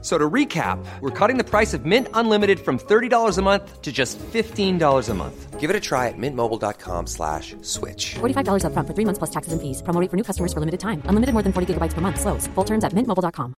So to recap, we're cutting the price of Mint Unlimited from $30 a month to just $15 a month. Give it a try at mintmobile.com slash switch. $45 upfront for three months plus taxes and fees. Promo rate for new customers for limited time. Unlimited more than 40 gigabytes per month. Slows. Full terms at mintmobile.com.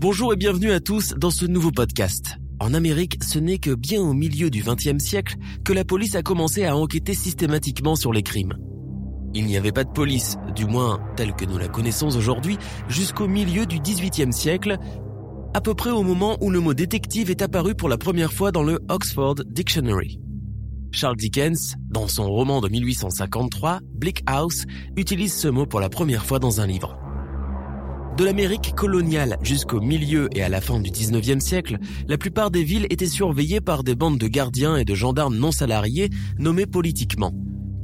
Bonjour et bienvenue à tous dans ce nouveau podcast. En Amérique, ce n'est que bien au milieu du XXe siècle que la police a commencé à enquêter systématiquement sur les crimes. Il n'y avait pas de police, du moins telle que nous la connaissons aujourd'hui, jusqu'au milieu du XVIIIe siècle, à peu près au moment où le mot détective est apparu pour la première fois dans le Oxford Dictionary. Charles Dickens, dans son roman de 1853, Bleak House, utilise ce mot pour la première fois dans un livre. De l'Amérique coloniale jusqu'au milieu et à la fin du 19e siècle, la plupart des villes étaient surveillées par des bandes de gardiens et de gendarmes non salariés nommés politiquement,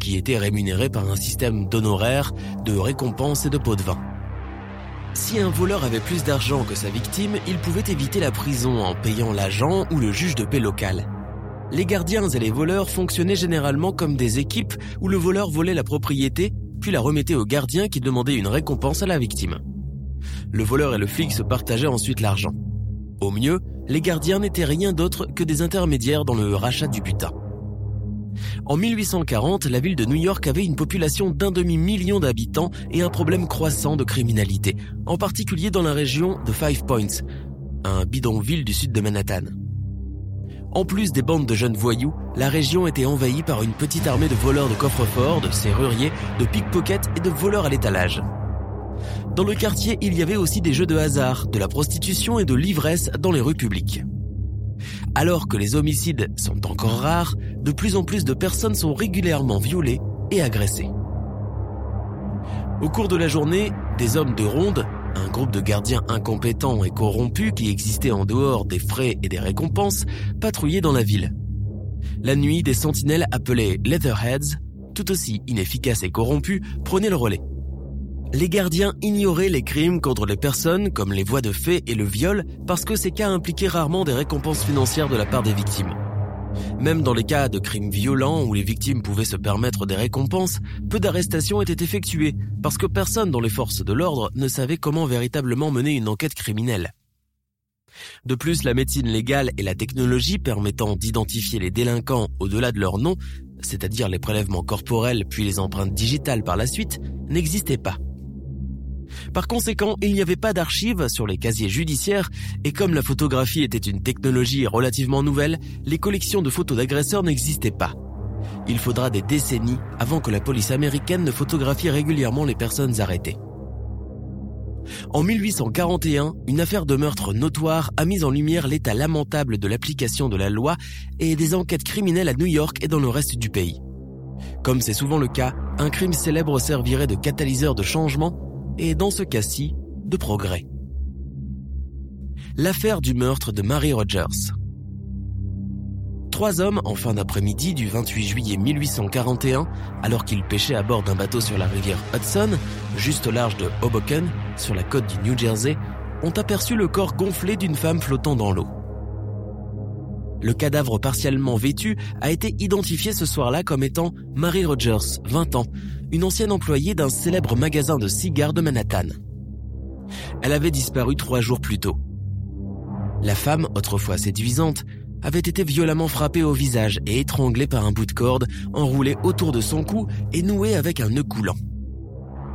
qui étaient rémunérés par un système d'honoraires, de récompenses et de pots de vin. Si un voleur avait plus d'argent que sa victime, il pouvait éviter la prison en payant l'agent ou le juge de paix local. Les gardiens et les voleurs fonctionnaient généralement comme des équipes où le voleur volait la propriété, puis la remettait au gardien qui demandait une récompense à la victime. Le voleur et le flic se partageaient ensuite l'argent. Au mieux, les gardiens n'étaient rien d'autre que des intermédiaires dans le rachat du butin. En 1840, la ville de New York avait une population d'un demi-million d'habitants et un problème croissant de criminalité, en particulier dans la région de Five Points, un bidonville du sud de Manhattan. En plus des bandes de jeunes voyous, la région était envahie par une petite armée de voleurs de coffres-forts, de serruriers, de pickpockets et de voleurs à l'étalage. Dans le quartier, il y avait aussi des jeux de hasard, de la prostitution et de l'ivresse dans les rues publiques. Alors que les homicides sont encore rares, de plus en plus de personnes sont régulièrement violées et agressées. Au cours de la journée, des hommes de ronde, un groupe de gardiens incompétents et corrompus qui existait en dehors des frais et des récompenses, patrouillaient dans la ville. La nuit, des sentinelles appelées Leatherheads, tout aussi inefficaces et corrompus, prenaient le relais les gardiens ignoraient les crimes contre les personnes comme les voies de fait et le viol parce que ces cas impliquaient rarement des récompenses financières de la part des victimes. Même dans les cas de crimes violents où les victimes pouvaient se permettre des récompenses, peu d'arrestations étaient effectuées parce que personne dans les forces de l'ordre ne savait comment véritablement mener une enquête criminelle. De plus, la médecine légale et la technologie permettant d'identifier les délinquants au-delà de leur nom, c'est-à-dire les prélèvements corporels puis les empreintes digitales par la suite, n'existaient pas. Par conséquent, il n'y avait pas d'archives sur les casiers judiciaires et comme la photographie était une technologie relativement nouvelle, les collections de photos d'agresseurs n'existaient pas. Il faudra des décennies avant que la police américaine ne photographie régulièrement les personnes arrêtées. En 1841, une affaire de meurtre notoire a mis en lumière l'état lamentable de l'application de la loi et des enquêtes criminelles à New York et dans le reste du pays. Comme c'est souvent le cas, un crime célèbre servirait de catalyseur de changement et dans ce cas-ci, de progrès. L'affaire du meurtre de Mary Rogers. Trois hommes, en fin d'après-midi du 28 juillet 1841, alors qu'ils pêchaient à bord d'un bateau sur la rivière Hudson, juste au large de Hoboken, sur la côte du New Jersey, ont aperçu le corps gonflé d'une femme flottant dans l'eau. Le cadavre partiellement vêtu a été identifié ce soir-là comme étant Mary Rogers, 20 ans, une ancienne employée d'un célèbre magasin de cigares de Manhattan. Elle avait disparu trois jours plus tôt. La femme, autrefois séduisante, avait été violemment frappée au visage et étranglée par un bout de corde enroulé autour de son cou et noué avec un nœud coulant.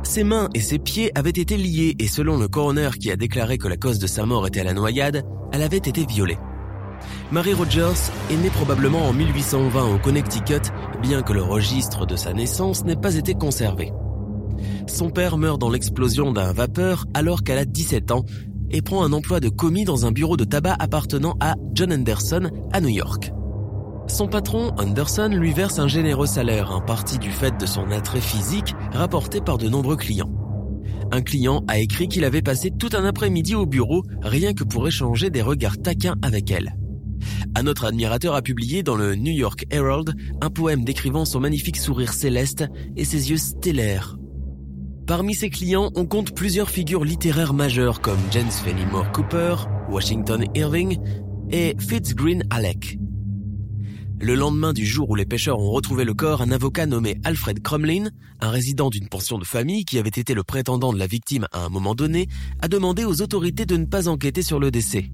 Ses mains et ses pieds avaient été liés et selon le coroner qui a déclaré que la cause de sa mort était la noyade, elle avait été violée. Mary Rogers est née probablement en 1820 au Connecticut, bien que le registre de sa naissance n'ait pas été conservé. Son père meurt dans l'explosion d'un vapeur alors qu'elle a 17 ans et prend un emploi de commis dans un bureau de tabac appartenant à John Anderson à New York. Son patron, Anderson, lui verse un généreux salaire, en partie du fait de son attrait physique rapporté par de nombreux clients. Un client a écrit qu'il avait passé tout un après-midi au bureau rien que pour échanger des regards taquins avec elle. Un autre admirateur a publié dans le New York Herald un poème décrivant son magnifique sourire céleste et ses yeux stellaires. Parmi ses clients, on compte plusieurs figures littéraires majeures comme James Fenimore Cooper, Washington Irving et Fitzgreen Halleck. Le lendemain du jour où les pêcheurs ont retrouvé le corps, un avocat nommé Alfred Crumlin, un résident d'une pension de famille qui avait été le prétendant de la victime à un moment donné, a demandé aux autorités de ne pas enquêter sur le décès.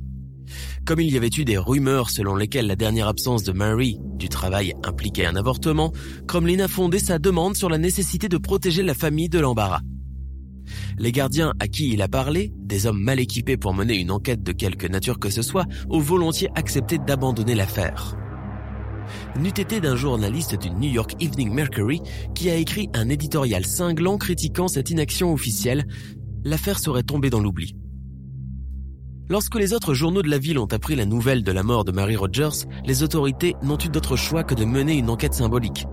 Comme il y avait eu des rumeurs selon lesquelles la dernière absence de Mary du travail impliquait un avortement, Crumlin a fondé sa demande sur la nécessité de protéger la famille de l'embarras. Les gardiens à qui il a parlé, des hommes mal équipés pour mener une enquête de quelque nature que ce soit, ont volontiers accepté d'abandonner l'affaire n'eût été d'un journaliste du New York Evening Mercury qui a écrit un éditorial cinglant critiquant cette inaction officielle, l'affaire serait tombée dans l'oubli. Lorsque les autres journaux de la ville ont appris la nouvelle de la mort de Mary Rogers, les autorités n'ont eu d'autre choix que de mener une enquête symbolique.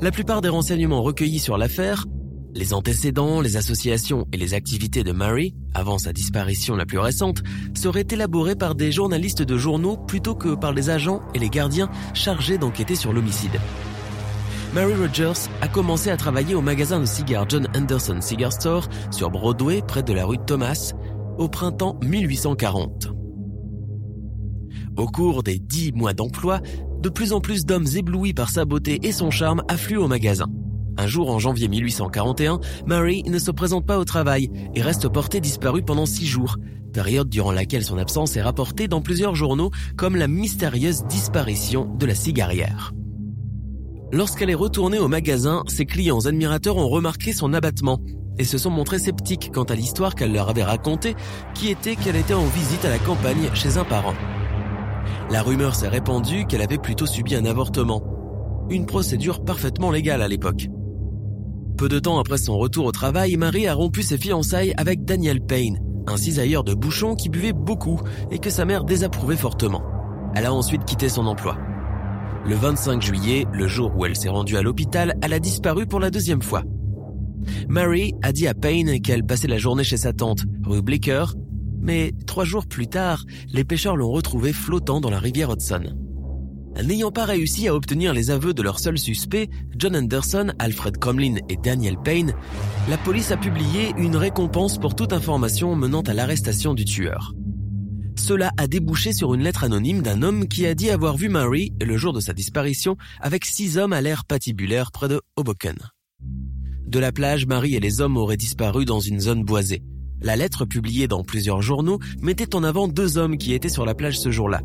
La plupart des renseignements recueillis sur l'affaire les antécédents, les associations et les activités de Mary, avant sa disparition la plus récente, seraient élaborés par des journalistes de journaux plutôt que par les agents et les gardiens chargés d'enquêter sur l'homicide. Mary Rogers a commencé à travailler au magasin de cigares John Anderson Cigar Store sur Broadway près de la rue Thomas au printemps 1840. Au cours des dix mois d'emploi, de plus en plus d'hommes éblouis par sa beauté et son charme affluent au magasin. Un jour en janvier 1841, Mary ne se présente pas au travail et reste portée disparue pendant six jours, période durant laquelle son absence est rapportée dans plusieurs journaux comme la mystérieuse disparition de la cigarière. Lorsqu'elle est retournée au magasin, ses clients admirateurs ont remarqué son abattement et se sont montrés sceptiques quant à l'histoire qu'elle leur avait racontée, qui était qu'elle était en visite à la campagne chez un parent. La rumeur s'est répandue qu'elle avait plutôt subi un avortement, une procédure parfaitement légale à l'époque. Peu de temps après son retour au travail, Marie a rompu ses fiançailles avec Daniel Payne, un cisailleur de bouchons qui buvait beaucoup et que sa mère désapprouvait fortement. Elle a ensuite quitté son emploi. Le 25 juillet, le jour où elle s'est rendue à l'hôpital, elle a disparu pour la deuxième fois. Mary a dit à Payne qu'elle passait la journée chez sa tante, rue Blicker, mais trois jours plus tard, les pêcheurs l'ont retrouvée flottant dans la rivière Hudson. N'ayant pas réussi à obtenir les aveux de leurs seuls suspects, John Anderson, Alfred Comlin et Daniel Payne, la police a publié une récompense pour toute information menant à l'arrestation du tueur. Cela a débouché sur une lettre anonyme d'un homme qui a dit avoir vu Mary le jour de sa disparition avec six hommes à l'air patibulaire près de Hoboken. De la plage, Marie et les hommes auraient disparu dans une zone boisée. La lettre publiée dans plusieurs journaux mettait en avant deux hommes qui étaient sur la plage ce jour-là,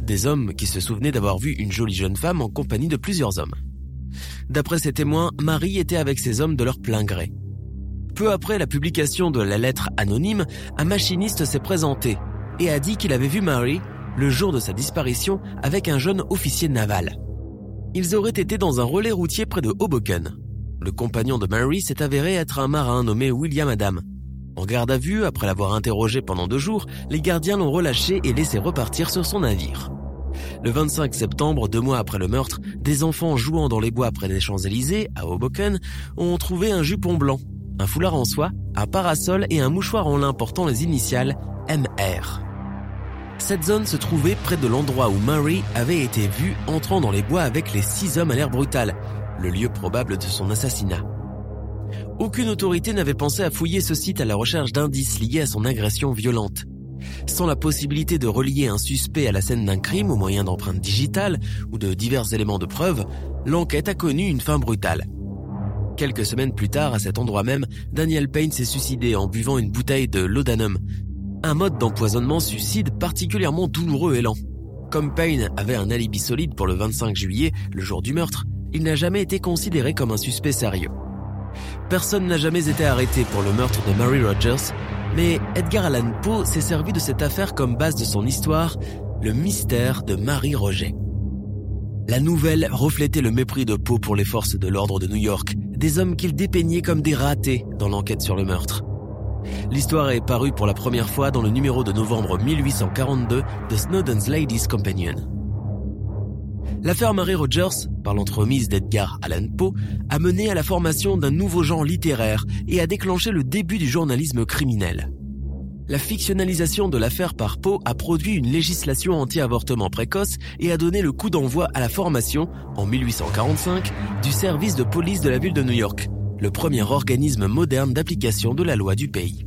des hommes qui se souvenaient d'avoir vu une jolie jeune femme en compagnie de plusieurs hommes. D'après ces témoins, Marie était avec ces hommes de leur plein gré. Peu après la publication de la lettre anonyme, un machiniste s'est présenté et a dit qu'il avait vu Marie le jour de sa disparition avec un jeune officier naval. Ils auraient été dans un relais routier près de Hoboken. Le compagnon de Mary s'est avéré être un marin nommé William Adam. En garde à vue, après l'avoir interrogé pendant deux jours, les gardiens l'ont relâché et laissé repartir sur son navire. Le 25 septembre, deux mois après le meurtre, des enfants jouant dans les bois près des Champs-Élysées, à Hoboken, ont trouvé un jupon blanc, un foulard en soie, un parasol et un mouchoir en lin portant les initiales MR. Cette zone se trouvait près de l'endroit où Murray avait été vu entrant dans les bois avec les six hommes à l'air brutal, le lieu probable de son assassinat. Aucune autorité n'avait pensé à fouiller ce site à la recherche d'indices liés à son agression violente. Sans la possibilité de relier un suspect à la scène d'un crime au moyen d'empreintes digitales ou de divers éléments de preuve, l'enquête a connu une fin brutale. Quelques semaines plus tard, à cet endroit même, Daniel Payne s'est suicidé en buvant une bouteille de laudanum, un mode d'empoisonnement suicide particulièrement douloureux et lent. Comme Payne avait un alibi solide pour le 25 juillet, le jour du meurtre, il n'a jamais été considéré comme un suspect sérieux. Personne n'a jamais été arrêté pour le meurtre de Mary Rogers, mais Edgar Allan Poe s'est servi de cette affaire comme base de son histoire, le mystère de Marie Roget. La nouvelle reflétait le mépris de Poe pour les forces de l'ordre de New York, des hommes qu'il dépeignait comme des ratés dans l'enquête sur le meurtre. L'histoire est parue pour la première fois dans le numéro de novembre 1842 de Snowden's Ladies Companion. L'affaire Mary Rogers, par l'entremise d'Edgar Allan Poe, a mené à la formation d'un nouveau genre littéraire et a déclenché le début du journalisme criminel. La fictionnalisation de l'affaire par Poe a produit une législation anti-avortement précoce et a donné le coup d'envoi à la formation, en 1845, du service de police de la ville de New York, le premier organisme moderne d'application de la loi du pays.